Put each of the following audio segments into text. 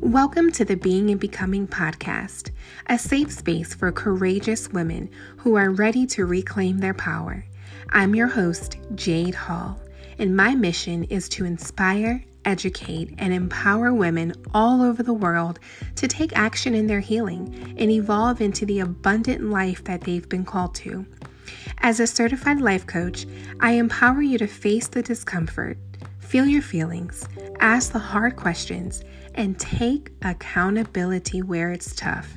Welcome to the Being and Becoming podcast, a safe space for courageous women who are ready to reclaim their power. I'm your host, Jade Hall, and my mission is to inspire, educate, and empower women all over the world to take action in their healing and evolve into the abundant life that they've been called to. As a certified life coach, I empower you to face the discomfort, feel your feelings, ask the hard questions, and take accountability where it's tough.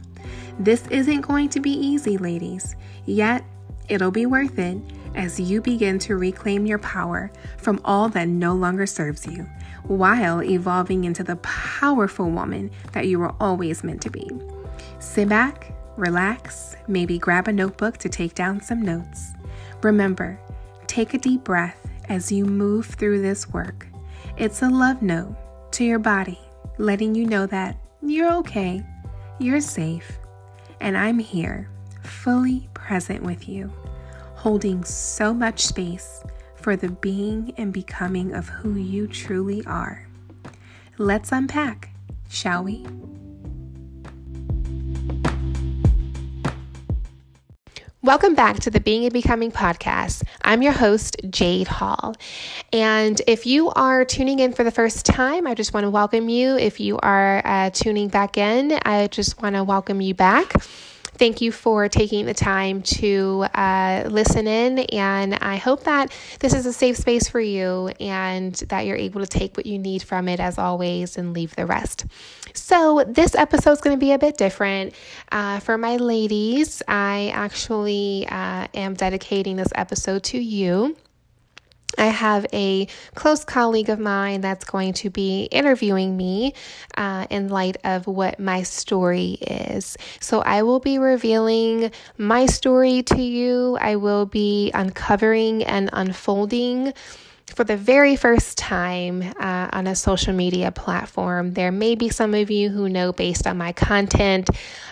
This isn't going to be easy, ladies, yet it'll be worth it as you begin to reclaim your power from all that no longer serves you while evolving into the powerful woman that you were always meant to be. Sit back, relax, maybe grab a notebook to take down some notes. Remember, take a deep breath as you move through this work. It's a love note to your body letting you know that you're okay, you're safe, and I'm here, fully present with you, holding so much space for the being and becoming of who you truly are. Let's unpack, shall we? Welcome back to the Being and Becoming podcast. I'm your host, Jade Hall. And if you are tuning in for the first time, I just want to welcome you. If you are uh, tuning back in, I just want to welcome you back. Thank you for taking the time to uh, listen in, and I hope that this is a safe space for you and that you're able to take what you need from it as always and leave the rest. So, this episode is going to be a bit different. Uh, for my ladies, I actually uh, am dedicating this episode to you. I have a close colleague of mine that's going to be interviewing me uh, in light of what my story is. So I will be revealing my story to you. I will be uncovering and unfolding for the very first time uh, on a social media platform. There may be some of you who know based on my content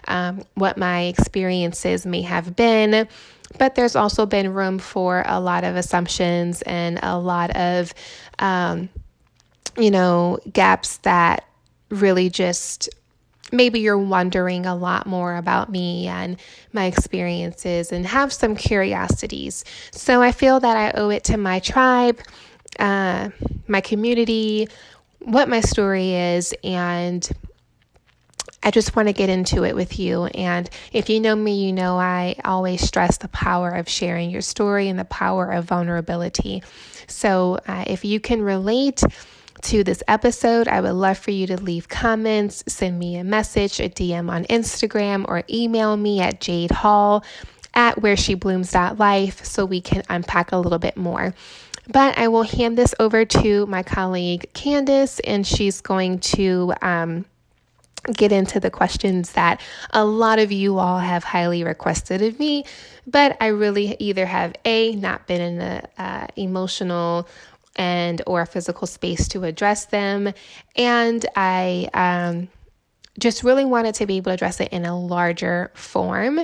um, what my experiences may have been. But there's also been room for a lot of assumptions and a lot of, um, you know, gaps that really just maybe you're wondering a lot more about me and my experiences and have some curiosities. So I feel that I owe it to my tribe, uh, my community, what my story is, and I just want to get into it with you. And if you know me, you know I always stress the power of sharing your story and the power of vulnerability. So uh, if you can relate, to this episode, I would love for you to leave comments, send me a message, a DM on Instagram, or email me at jadehall at Jade Hall at life so we can unpack a little bit more. But I will hand this over to my colleague Candace, and she's going to um, get into the questions that a lot of you all have highly requested of me, but I really either have a not been in the uh, emotional and or physical space to address them, and I um, just really wanted to be able to address it in a larger form.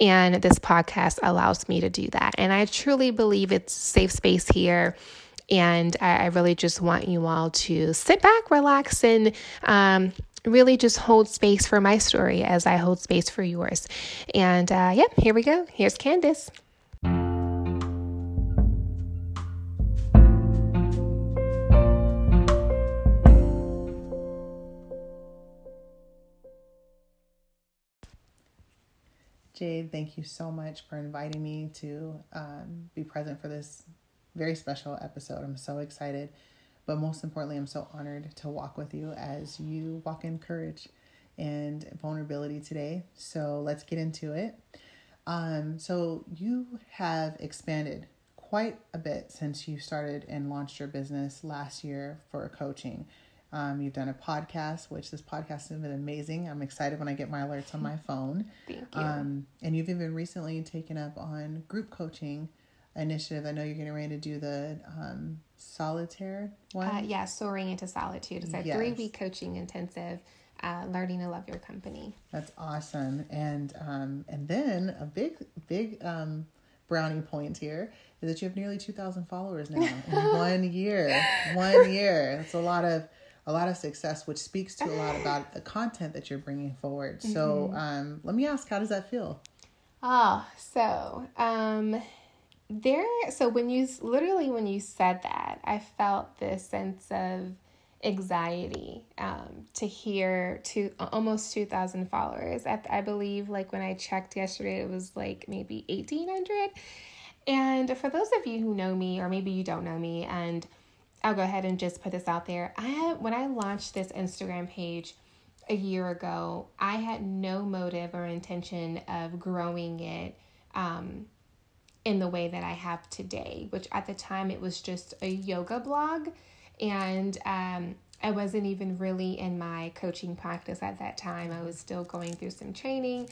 And this podcast allows me to do that. And I truly believe it's safe space here. And I, I really just want you all to sit back, relax, and um, really just hold space for my story as I hold space for yours. And uh, yeah, here we go. Here's Candace. Jade, thank you so much for inviting me to um, be present for this very special episode. I'm so excited. But most importantly, I'm so honored to walk with you as you walk in courage and vulnerability today. So let's get into it. Um, so you have expanded quite a bit since you started and launched your business last year for coaching. Um, you've done a podcast, which this podcast has been amazing. I'm excited when I get my alerts on my phone. Thank you. Um, and you've even recently taken up on group coaching initiative. I know you're getting ready to do the um, solitaire one. Uh, yeah, soaring into solitude. It's a yes. three week coaching intensive. Uh, learning to love your company. That's awesome, and um, and then a big big um, brownie point here is that you have nearly two thousand followers now in one year. One year. That's a lot of a lot of success, which speaks to a lot about the content that you're bringing forward. Mm-hmm. So, um, let me ask, how does that feel? Oh, so um, there. So when you literally when you said that, I felt this sense of anxiety um, to hear to almost 2000 followers I, I believe like when i checked yesterday it was like maybe 1800 and for those of you who know me or maybe you don't know me and i'll go ahead and just put this out there i had, when i launched this instagram page a year ago i had no motive or intention of growing it um, in the way that i have today which at the time it was just a yoga blog and um, I wasn't even really in my coaching practice at that time. I was still going through some training,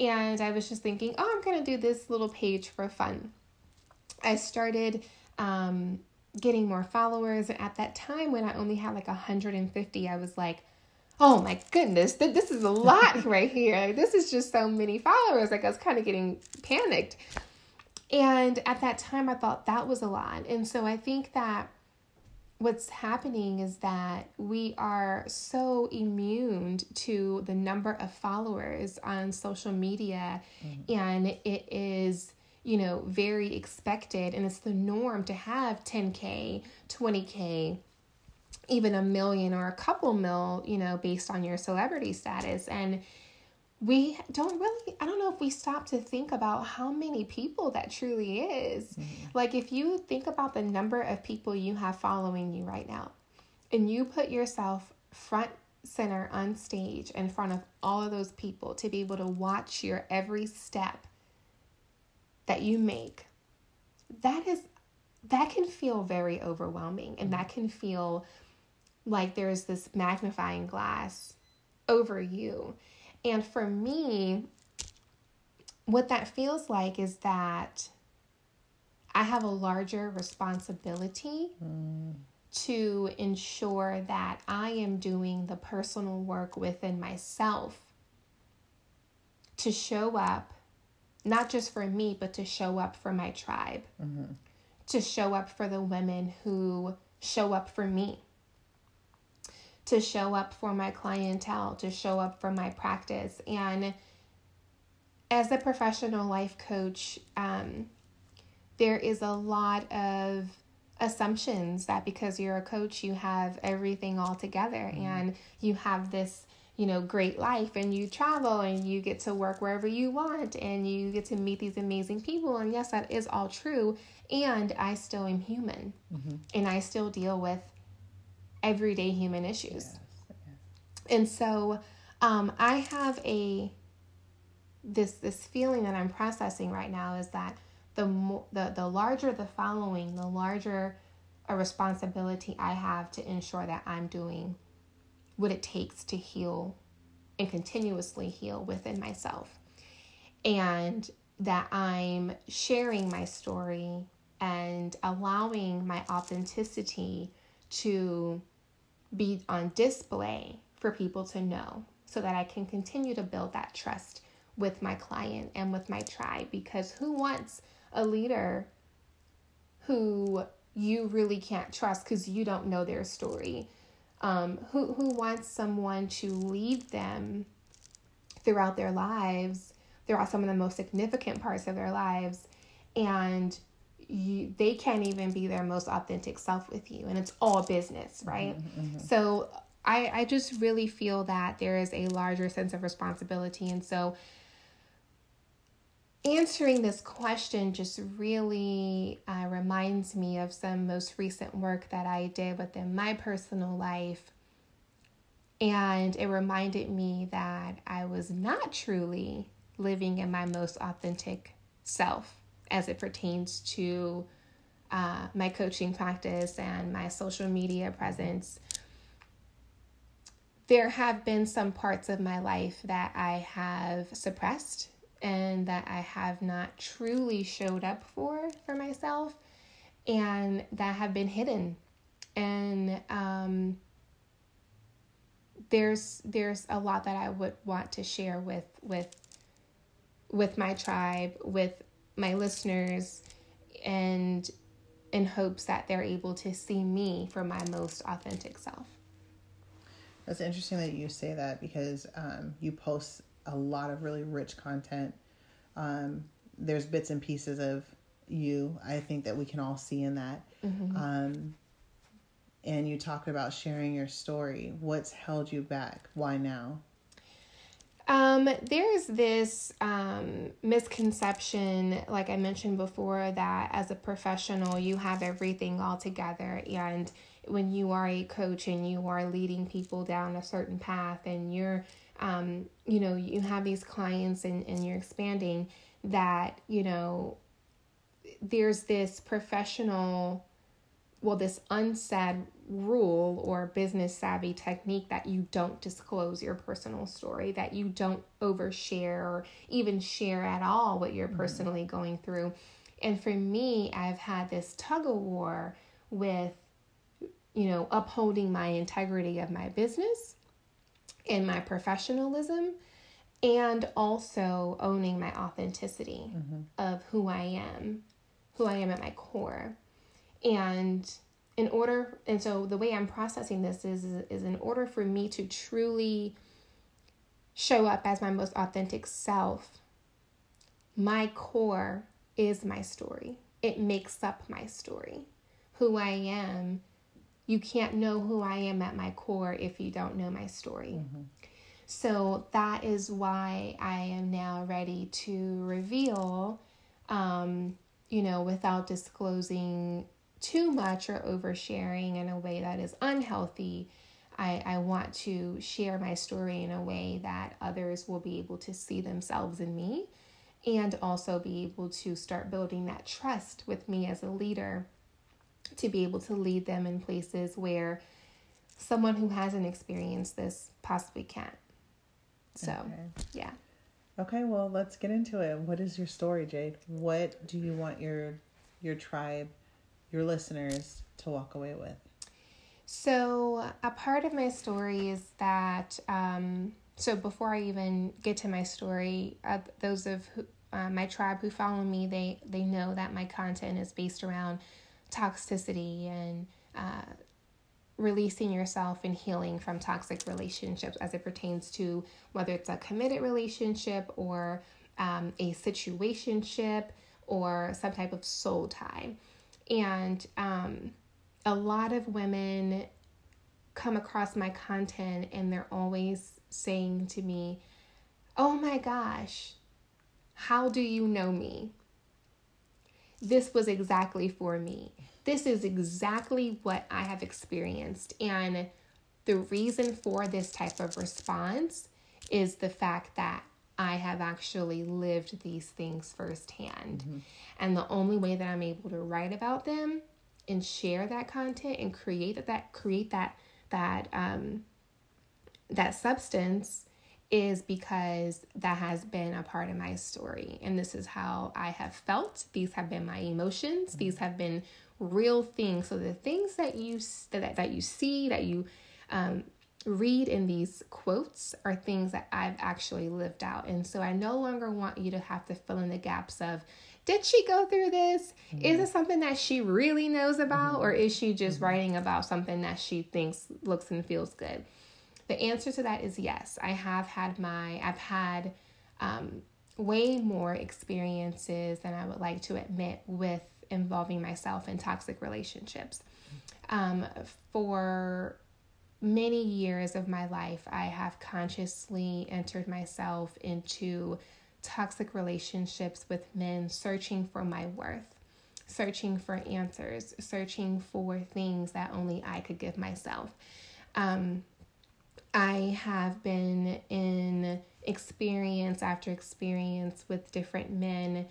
and I was just thinking, oh, I'm going to do this little page for fun. I started um, getting more followers. And at that time, when I only had like 150, I was like, oh my goodness, th- this is a lot right here. This is just so many followers. Like I was kind of getting panicked. And at that time, I thought that was a lot. And so I think that what's happening is that we are so immune to the number of followers on social media mm-hmm. and it is you know very expected and it's the norm to have 10k 20k even a million or a couple mil you know based on your celebrity status and we don't really i don't know if we stop to think about how many people that truly is mm-hmm. like if you think about the number of people you have following you right now and you put yourself front center on stage in front of all of those people to be able to watch your every step that you make that is that can feel very overwhelming and that can feel like there's this magnifying glass over you and for me, what that feels like is that I have a larger responsibility mm. to ensure that I am doing the personal work within myself to show up, not just for me, but to show up for my tribe, mm-hmm. to show up for the women who show up for me to show up for my clientele, to show up for my practice. And as a professional life coach, um, there is a lot of assumptions that because you're a coach, you have everything all together mm-hmm. and you have this you know great life and you travel and you get to work wherever you want and you get to meet these amazing people and yes that is all true and i still am human mm-hmm. and i still deal with everyday human issues. Yes. And so um, I have a this this feeling that I'm processing right now is that the more the, the larger the following, the larger a responsibility I have to ensure that I'm doing what it takes to heal and continuously heal within myself. And that I'm sharing my story and allowing my authenticity to be on display for people to know so that I can continue to build that trust with my client and with my tribe because who wants a leader who you really can't trust because you don't know their story? Um, who, who wants someone to lead them throughout their lives, throughout some of the most significant parts of their lives, and you they can't even be their most authentic self with you and it's all business right mm-hmm, mm-hmm. so i i just really feel that there is a larger sense of responsibility and so answering this question just really uh, reminds me of some most recent work that i did within my personal life and it reminded me that i was not truly living in my most authentic self as it pertains to uh, my coaching practice and my social media presence. There have been some parts of my life that I have suppressed and that I have not truly showed up for for myself and that have been hidden. And um, there's there's a lot that I would want to share with with with my tribe, with my listeners and in hopes that they're able to see me for my most authentic self. That's interesting that you say that because um, you post a lot of really rich content. Um, there's bits and pieces of you. I think that we can all see in that. Mm-hmm. Um, and you talked about sharing your story. What's held you back? Why now? Um, there's this um, misconception, like I mentioned before, that as a professional, you have everything all together. And when you are a coach and you are leading people down a certain path and you're, um, you know, you have these clients and, and you're expanding, that, you know, there's this professional well, this unsaid rule or business savvy technique that you don't disclose your personal story, that you don't overshare or even share at all what you're mm-hmm. personally going through. And for me, I've had this tug of war with, you know, upholding my integrity of my business and my professionalism and also owning my authenticity mm-hmm. of who I am, who I am at my core. And in order, and so the way I'm processing this is, is in order for me to truly show up as my most authentic self, my core is my story. It makes up my story. Who I am, you can't know who I am at my core if you don't know my story. Mm-hmm. So that is why I am now ready to reveal, um, you know, without disclosing too much or oversharing in a way that is unhealthy. I, I want to share my story in a way that others will be able to see themselves in me and also be able to start building that trust with me as a leader to be able to lead them in places where someone who hasn't experienced this possibly can't. So, okay. yeah. Okay, well, let's get into it. What is your story, Jade? What do you want your your tribe your listeners to walk away with? So, a part of my story is that, um, so before I even get to my story, uh, those of who, uh, my tribe who follow me, they, they know that my content is based around toxicity and uh, releasing yourself and healing from toxic relationships as it pertains to whether it's a committed relationship or um, a situationship or some type of soul tie. And um, a lot of women come across my content and they're always saying to me, Oh my gosh, how do you know me? This was exactly for me. This is exactly what I have experienced. And the reason for this type of response is the fact that I have actually lived these things firsthand. Mm-hmm. And the only way that I'm able to write about them and share that content and create that, that create that that um that substance is because that has been a part of my story and this is how I have felt. These have been my emotions. Mm-hmm. These have been real things. So the things that you that that you see that you um, read in these quotes are things that I've actually lived out. And so I no longer want you to have to fill in the gaps of, did she go through this? Mm-hmm. Is it something that she really knows about? Mm-hmm. Or is she just mm-hmm. writing about something that she thinks looks and feels good? The answer to that is yes. I have had my, I've had um, way more experiences than I would like to admit with involving myself in toxic relationships. Um, for many years of my life, I have consciously entered myself into toxic relationships with men, searching for my worth, searching for answers, searching for things that only I could give myself. Um, I have been in experience after experience with different men,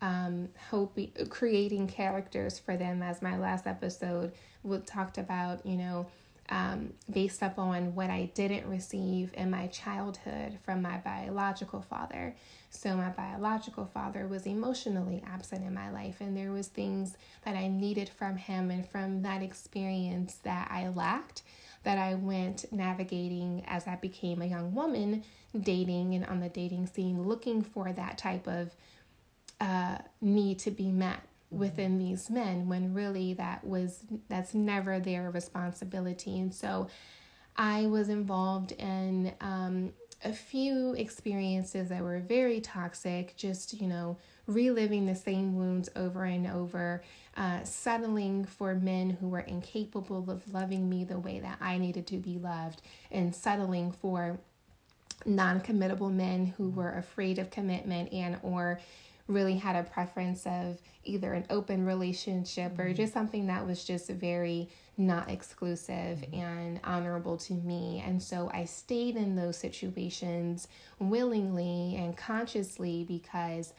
um, hoping creating characters for them. As my last episode we talked about, you know um, based upon what I didn't receive in my childhood from my biological father. So my biological father was emotionally absent in my life, and there was things that I needed from him and from that experience that I lacked. That I went navigating as I became a young woman, dating and on the dating scene, looking for that type of uh, need to be met within these men when really that was that's never their responsibility. And so I was involved in um, a few experiences that were very toxic, just, you know, reliving the same wounds over and over, uh, settling for men who were incapable of loving me the way that I needed to be loved, and settling for non-committable men who were afraid of commitment and or really had a preference of either an open relationship mm-hmm. or just something that was just very not exclusive mm-hmm. and honorable to me. And so I stayed in those situations willingly and consciously because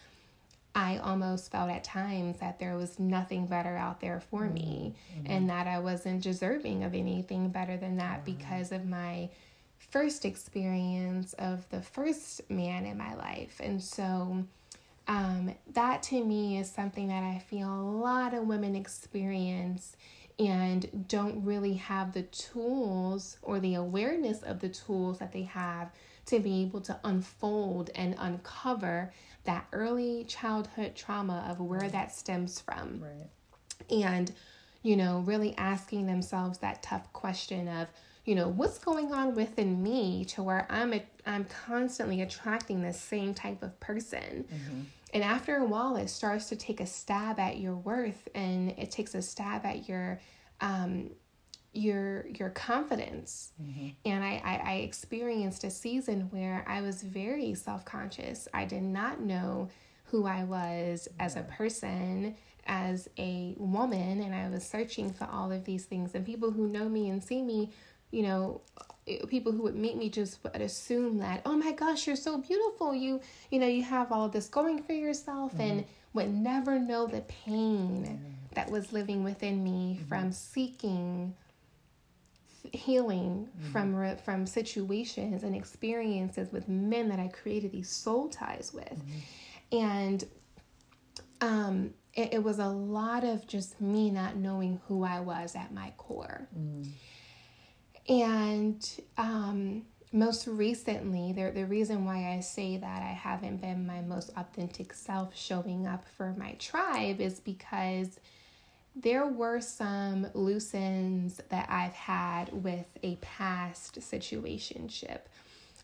I almost felt at times that there was nothing better out there for mm-hmm. me mm-hmm. and that I wasn't deserving of anything better than that because of my first experience of the first man in my life. And so um, that to me is something that I feel a lot of women experience and don't really have the tools or the awareness of the tools that they have to be able to unfold and uncover that early childhood trauma of where that stems from. Right. And, you know, really asking themselves that tough question of, you know, what's going on within me to where I'm a, I'm constantly attracting the same type of person. Mm-hmm. And after a while, it starts to take a stab at your worth and it takes a stab at your um, your your confidence. Mm-hmm. And I, I, I experienced a season where I was very self conscious. I did not know who I was as a person, as a woman, and I was searching for all of these things. And people who know me and see me, you know, people who would meet me just would assume that oh my gosh you're so beautiful you you know you have all this going for yourself mm-hmm. and would never know the pain mm-hmm. that was living within me mm-hmm. from seeking healing mm-hmm. from from situations and experiences with men that I created these soul ties with mm-hmm. and um it, it, was a lot of just me not knowing who I was at my core mm. And um, most recently, the, the reason why I say that I haven't been my most authentic self showing up for my tribe is because there were some loose ends that I've had with a past situationship.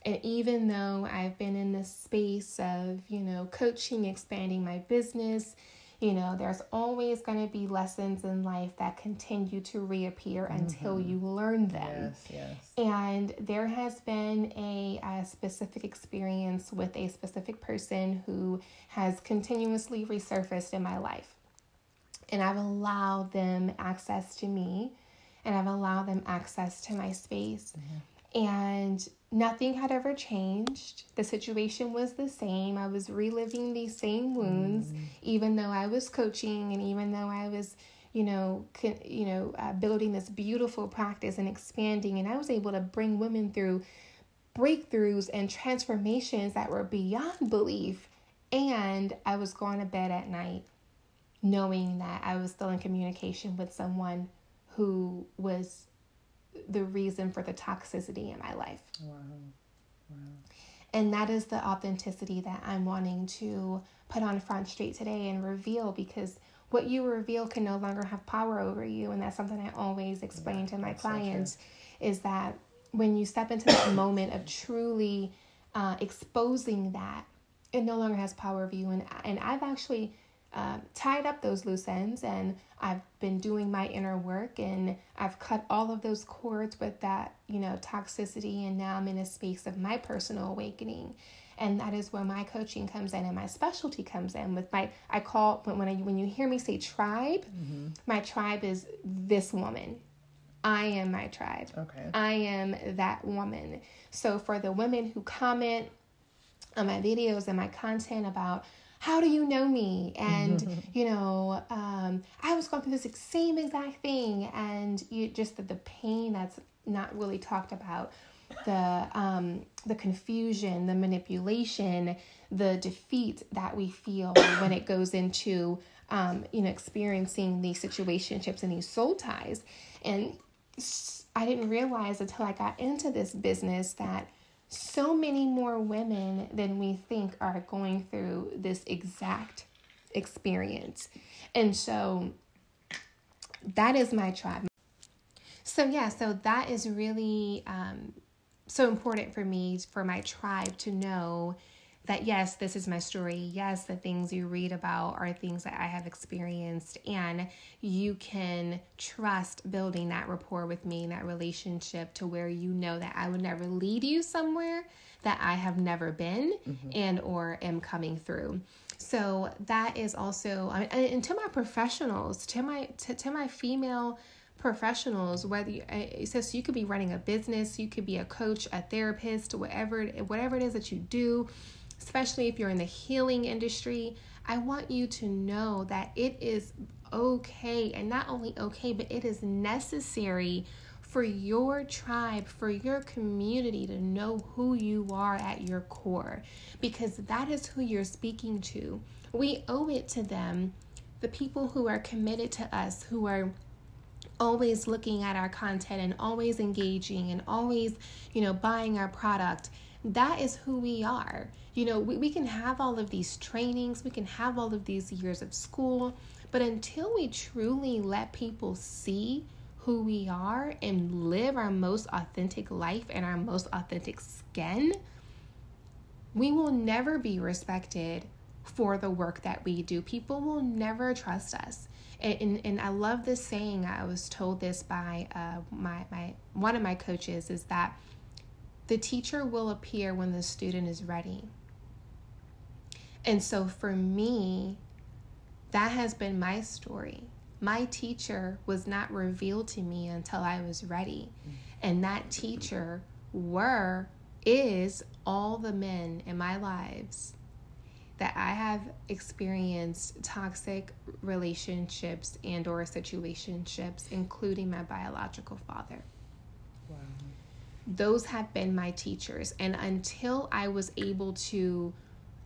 And even though I've been in this space of, you know, coaching, expanding my business, you know, there's always going to be lessons in life that continue to reappear mm-hmm. until you learn them. Yes, yes. And there has been a, a, specific experience with a specific person who has continuously resurfaced in my life. And I've allowed them access to me and I've allowed them access to my space. Mm-hmm. And Nothing had ever changed. The situation was the same. I was reliving these same wounds, mm. even though I was coaching and even though I was, you know, con- you know, uh, building this beautiful practice and expanding. And I was able to bring women through breakthroughs and transformations that were beyond belief. And I was going to bed at night knowing that I was still in communication with someone who was the reason for the toxicity in my life. Wow. Wow. And that is the authenticity that I'm wanting to put on Front Street today and reveal because what you reveal can no longer have power over you. And that's something I always explain yeah, to my clients so is that when you step into that moment of truly uh, exposing that, it no longer has power over you. And, and I've actually uh, tied up those loose ends and I've been doing my inner work and I've cut all of those cords with that, you know, toxicity. And now I'm in a space of my personal awakening. And that is where my coaching comes in and my specialty comes in with my, I call, when, I, when you hear me say tribe, mm-hmm. my tribe is this woman. I am my tribe. Okay. I am that woman. So for the women who comment on my videos and my content about how do you know me? And, you know, um, I was going through this same exact thing. And you just the, the pain that's not really talked about, the, um, the confusion, the manipulation, the defeat that we feel when it goes into, um, you know, experiencing these situationships and these soul ties. And I didn't realize until I got into this business that so many more women than we think are going through this exact experience. And so that is my tribe. So, yeah, so that is really um, so important for me, for my tribe to know that yes, this is my story. Yes, the things you read about are things that I have experienced, and you can trust building that rapport with me, that relationship to where you know that I would never lead you somewhere that I have never been mm-hmm. and or am coming through. So that is also and to my professionals, to my to, to my female professionals whether you, it says you could be running a business you could be a coach a therapist whatever whatever it is that you do especially if you're in the healing industry, I want you to know that it is okay, and not only okay, but it is necessary for your tribe, for your community to know who you are at your core, because that is who you're speaking to. We owe it to them, the people who are committed to us, who are always looking at our content and always engaging and always, you know, buying our product. That is who we are. You know, we, we can have all of these trainings, we can have all of these years of school, but until we truly let people see who we are and live our most authentic life and our most authentic skin, we will never be respected for the work that we do. People will never trust us. And, and, and I love this saying. I was told this by uh, my, my one of my coaches is that the teacher will appear when the student is ready. And so for me, that has been my story. My teacher was not revealed to me until I was ready. And that teacher were, is all the men in my lives that I have experienced toxic relationships and or situationships, including my biological father. Those have been my teachers. And until I was able to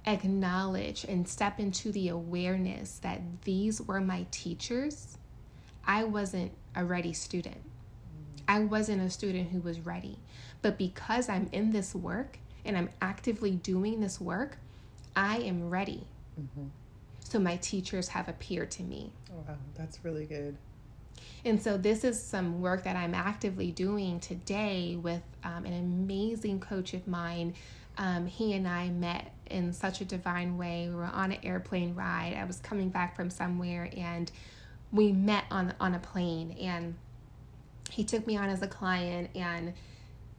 acknowledge and step into the awareness that these were my teachers, I wasn't a ready student. I wasn't a student who was ready. But because I'm in this work and I'm actively doing this work, I am ready. Mm-hmm. So my teachers have appeared to me. Wow, that's really good. And so, this is some work that I'm actively doing today with um, an amazing coach of mine. Um, he and I met in such a divine way. We were on an airplane ride. I was coming back from somewhere and we met on on a plane and he took me on as a client and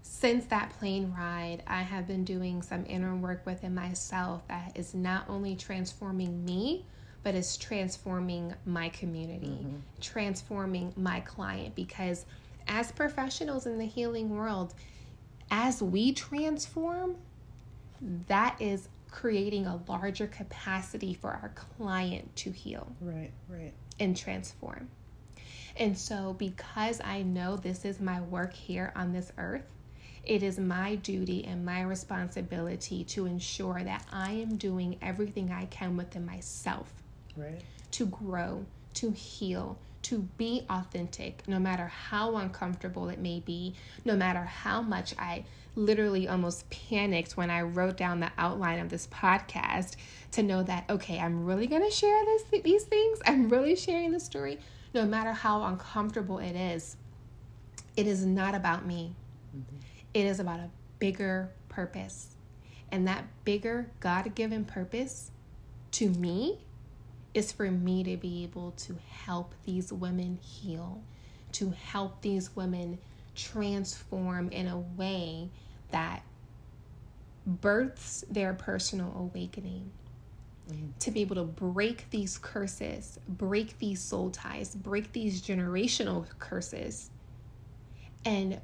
since that plane ride, I have been doing some inner work within myself that is not only transforming me, but is transforming my community, mm-hmm. transforming my client. Because as professionals in the healing world, as we transform, that is creating a larger capacity for our client to heal. Right, right. And transform. And so, because I know this is my work here on this earth, it is my duty and my responsibility to ensure that I am doing everything I can within myself right. to grow, to heal, to be authentic, no matter how uncomfortable it may be, no matter how much I literally almost panicked when I wrote down the outline of this podcast to know that, okay, I'm really going to share this, these things. I'm really sharing the story, no matter how uncomfortable it is. It is not about me, mm-hmm. it is about a bigger purpose. And that bigger God given purpose to me is for me to be able to help these women heal, to help these women transform in a way that births their personal awakening. Mm-hmm. To be able to break these curses, break these soul ties, break these generational curses, and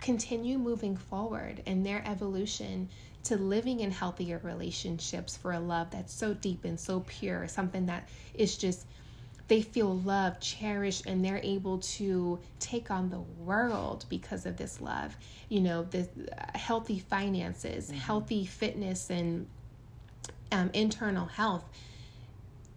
continue moving forward in their evolution to living in healthier relationships for a love that's so deep and so pure, something that is just they feel loved, cherished, and they're able to take on the world because of this love. You know, the uh, healthy finances, mm-hmm. healthy fitness, and um, internal health.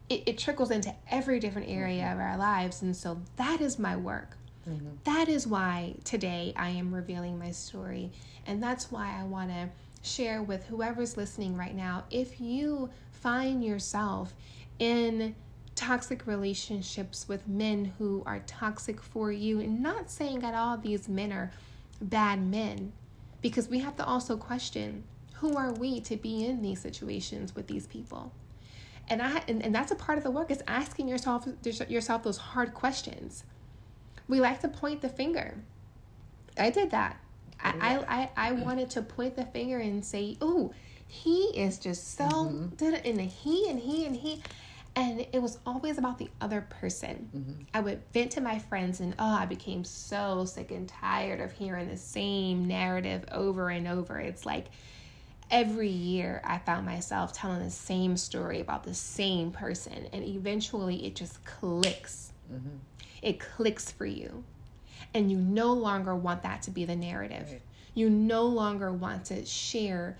It, it, trickles into every different area mm-hmm. of our lives. And so that is my work. Mm-hmm. That is why today I am revealing my story. And that's why I want to share with whoever's listening right now if you find yourself in toxic relationships with men who are toxic for you, and not saying that all these men are bad men, because we have to also question who are we to be in these situations with these people? And i and, and that's a part of the work is asking yourself yourself those hard questions. We like to point the finger. I did that I, I, I wanted to point the finger and say, "Oh, he is just so mm-hmm. and he and he and he," and it was always about the other person. Mm-hmm. I would vent to my friends, and oh, I became so sick and tired of hearing the same narrative over and over. It's like every year I found myself telling the same story about the same person, and eventually it just clicks. Mm-hmm. It clicks for you and you no longer want that to be the narrative. Right. You no longer want to share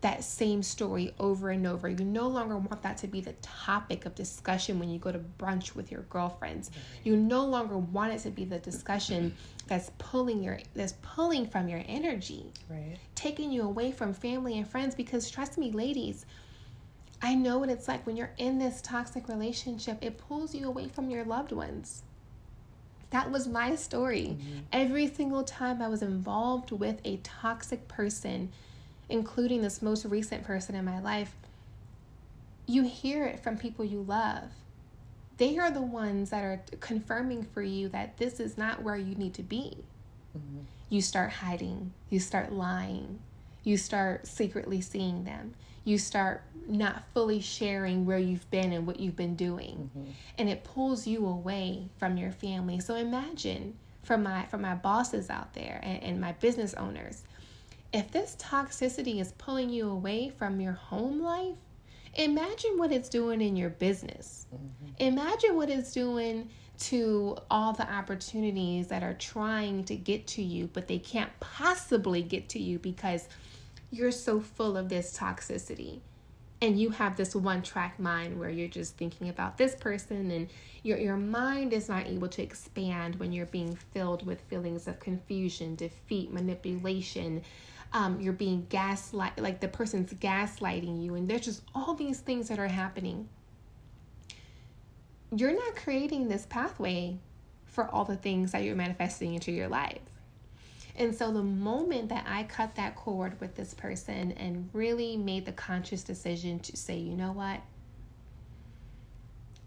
that same story over and over. You no longer want that to be the topic of discussion when you go to brunch with your girlfriends. You no longer want it to be the discussion that's pulling your that's pulling from your energy. Right. Taking you away from family and friends because trust me ladies, I know what it's like when you're in this toxic relationship. It pulls you away from your loved ones. That was my story. Mm-hmm. Every single time I was involved with a toxic person, including this most recent person in my life, you hear it from people you love. They are the ones that are confirming for you that this is not where you need to be. Mm-hmm. You start hiding, you start lying, you start secretly seeing them you start not fully sharing where you've been and what you've been doing mm-hmm. and it pulls you away from your family so imagine from my from my bosses out there and, and my business owners if this toxicity is pulling you away from your home life imagine what it's doing in your business mm-hmm. imagine what it's doing to all the opportunities that are trying to get to you but they can't possibly get to you because you're so full of this toxicity and you have this one track mind where you're just thinking about this person and your your mind is not able to expand when you're being filled with feelings of confusion, defeat, manipulation. Um, you're being gaslight like the person's gaslighting you and there's just all these things that are happening. You're not creating this pathway for all the things that you're manifesting into your life. And so the moment that I cut that cord with this person and really made the conscious decision to say, you know what?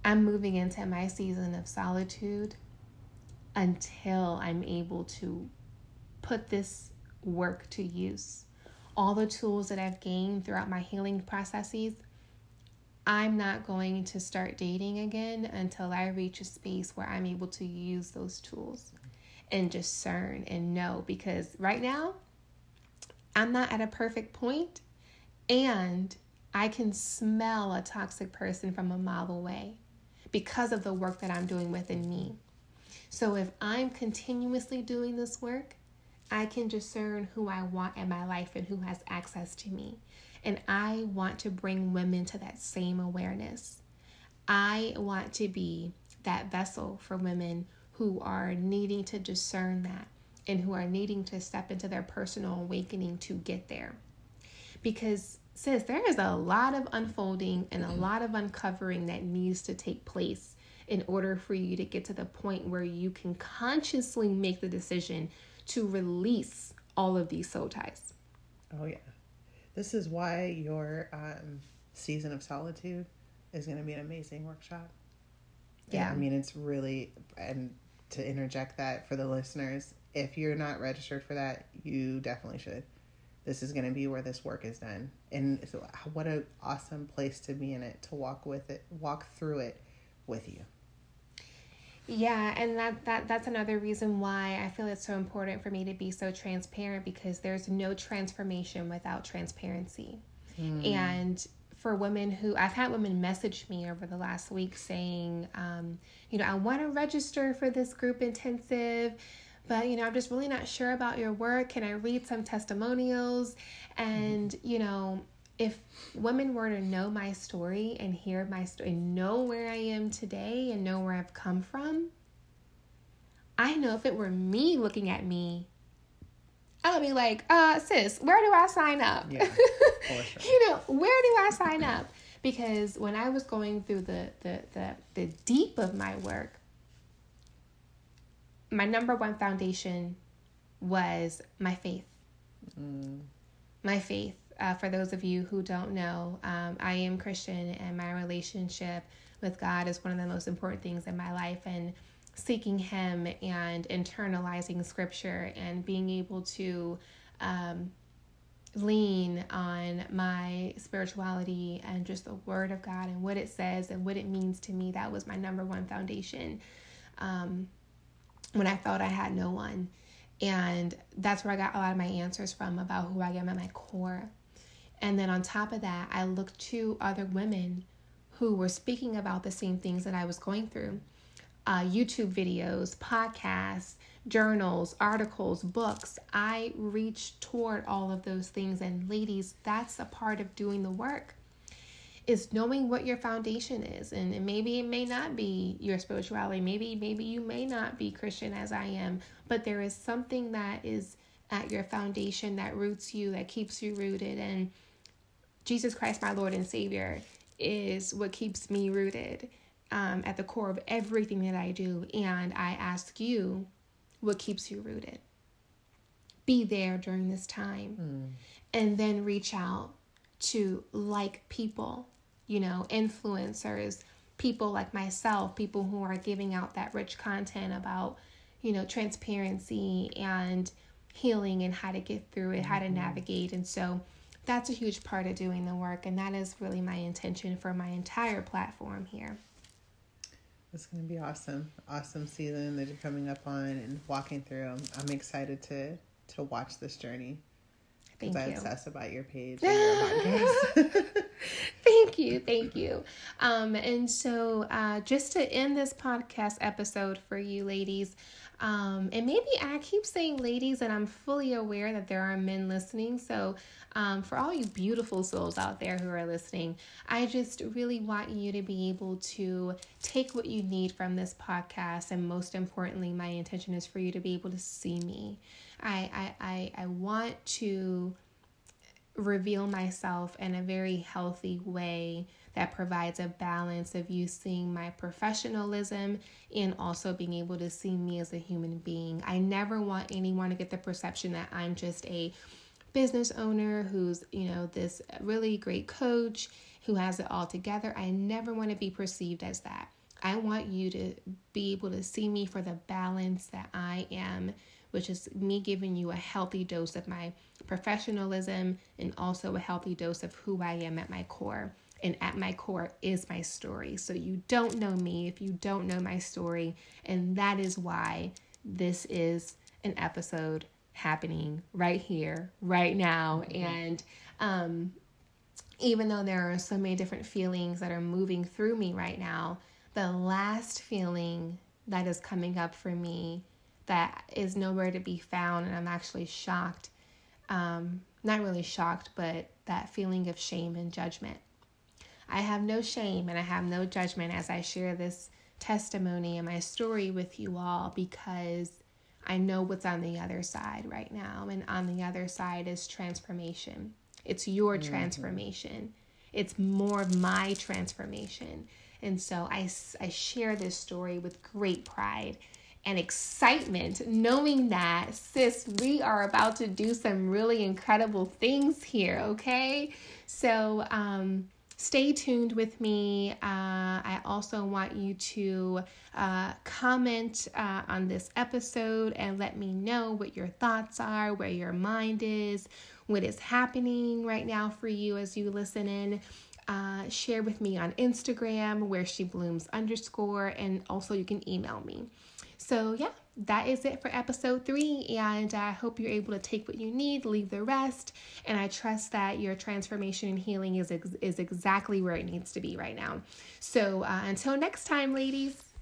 I'm moving into my season of solitude until I'm able to put this work to use. All the tools that I've gained throughout my healing processes, I'm not going to start dating again until I reach a space where I'm able to use those tools and discern and know because right now I'm not at a perfect point and I can smell a toxic person from a mile away because of the work that I'm doing within me. So if I'm continuously doing this work, I can discern who I want in my life and who has access to me. And I want to bring women to that same awareness. I want to be that vessel for women who are needing to discern that and who are needing to step into their personal awakening to get there. Because, sis, there is a lot of unfolding and a lot of uncovering that needs to take place in order for you to get to the point where you can consciously make the decision to release all of these soul ties. Oh, yeah. This is why your um, season of solitude is going to be an amazing workshop. Yeah. I mean, it's really, and to interject that for the listeners. If you're not registered for that, you definitely should. This is going to be where this work is done, and so what an awesome place to be in it to walk with it, walk through it with you. Yeah, and that, that that's another reason why I feel it's so important for me to be so transparent because there's no transformation without transparency. Mm. And for women who I've had women message me over the last week saying, um, you know, I want to register for this group intensive, but you know, I'm just really not sure about your work. Can I read some testimonials? And you know, if women were to know my story and hear my story, know where I am today and know where I've come from, I know if it were me looking at me, I would be like, uh, sis, where do I sign up? Yeah, sure. you know, where do I sign up? because when I was going through the the the, the deep of my work, my number one foundation was my faith. Mm. My faith. Uh, for those of you who don't know, um, I am Christian, and my relationship with God is one of the most important things in my life. And seeking Him and internalizing Scripture and being able to um, lean on my spirituality and just the Word of God and what it says and what it means to me. That was my number one foundation um, when I felt I had no one. And that's where I got a lot of my answers from about who I am at my core. And then on top of that, I looked to other women who were speaking about the same things that I was going through uh, YouTube videos, podcasts, journals, articles, books. I reach toward all of those things. And ladies, that's a part of doing the work is knowing what your foundation is and maybe it may not be your spirituality maybe maybe you may not be christian as i am but there is something that is at your foundation that roots you that keeps you rooted and jesus christ my lord and savior is what keeps me rooted um, at the core of everything that I do. And I ask you, what keeps you rooted? Be there during this time. Mm. And then reach out to like people, you know, influencers, people like myself, people who are giving out that rich content about, you know, transparency and healing and how to get through it, how to mm-hmm. navigate. And so that's a huge part of doing the work. And that is really my intention for my entire platform here. It's going to be awesome. Awesome season that you're coming up on and walking through. I'm, I'm excited to to watch this journey. Thank I you. obsess about your page and your thank you, thank you. Um, and so, uh, just to end this podcast episode for you ladies, um, and maybe I keep saying ladies, and I'm fully aware that there are men listening. So, um, for all you beautiful souls out there who are listening, I just really want you to be able to take what you need from this podcast. And most importantly, my intention is for you to be able to see me. I, I, I, I want to reveal myself in a very healthy way that provides a balance of you seeing my professionalism and also being able to see me as a human being. I never want anyone to get the perception that I'm just a business owner who's, you know, this really great coach who has it all together. I never want to be perceived as that. I want you to be able to see me for the balance that I am, which is me giving you a healthy dose of my professionalism and also a healthy dose of who I am at my core. And at my core is my story. So you don't know me if you don't know my story. And that is why this is an episode happening right here, right now. Mm-hmm. And um, even though there are so many different feelings that are moving through me right now, the last feeling that is coming up for me that is nowhere to be found, and I'm actually shocked. Um, not really shocked, but that feeling of shame and judgment. I have no shame and I have no judgment as I share this testimony and my story with you all because I know what's on the other side right now. And on the other side is transformation. It's your mm-hmm. transformation, it's more of my transformation. And so I, I share this story with great pride and excitement, knowing that, sis, we are about to do some really incredible things here, okay? So, um, stay tuned with me. Uh, I also want you to uh, comment uh, on this episode and let me know what your thoughts are, where your mind is, what is happening right now for you as you listen in. Uh, share with me on Instagram where she blooms underscore, and also you can email me. So, yeah, that is it for episode three. And I hope you're able to take what you need, leave the rest. And I trust that your transformation and healing is, ex- is exactly where it needs to be right now. So, uh, until next time, ladies.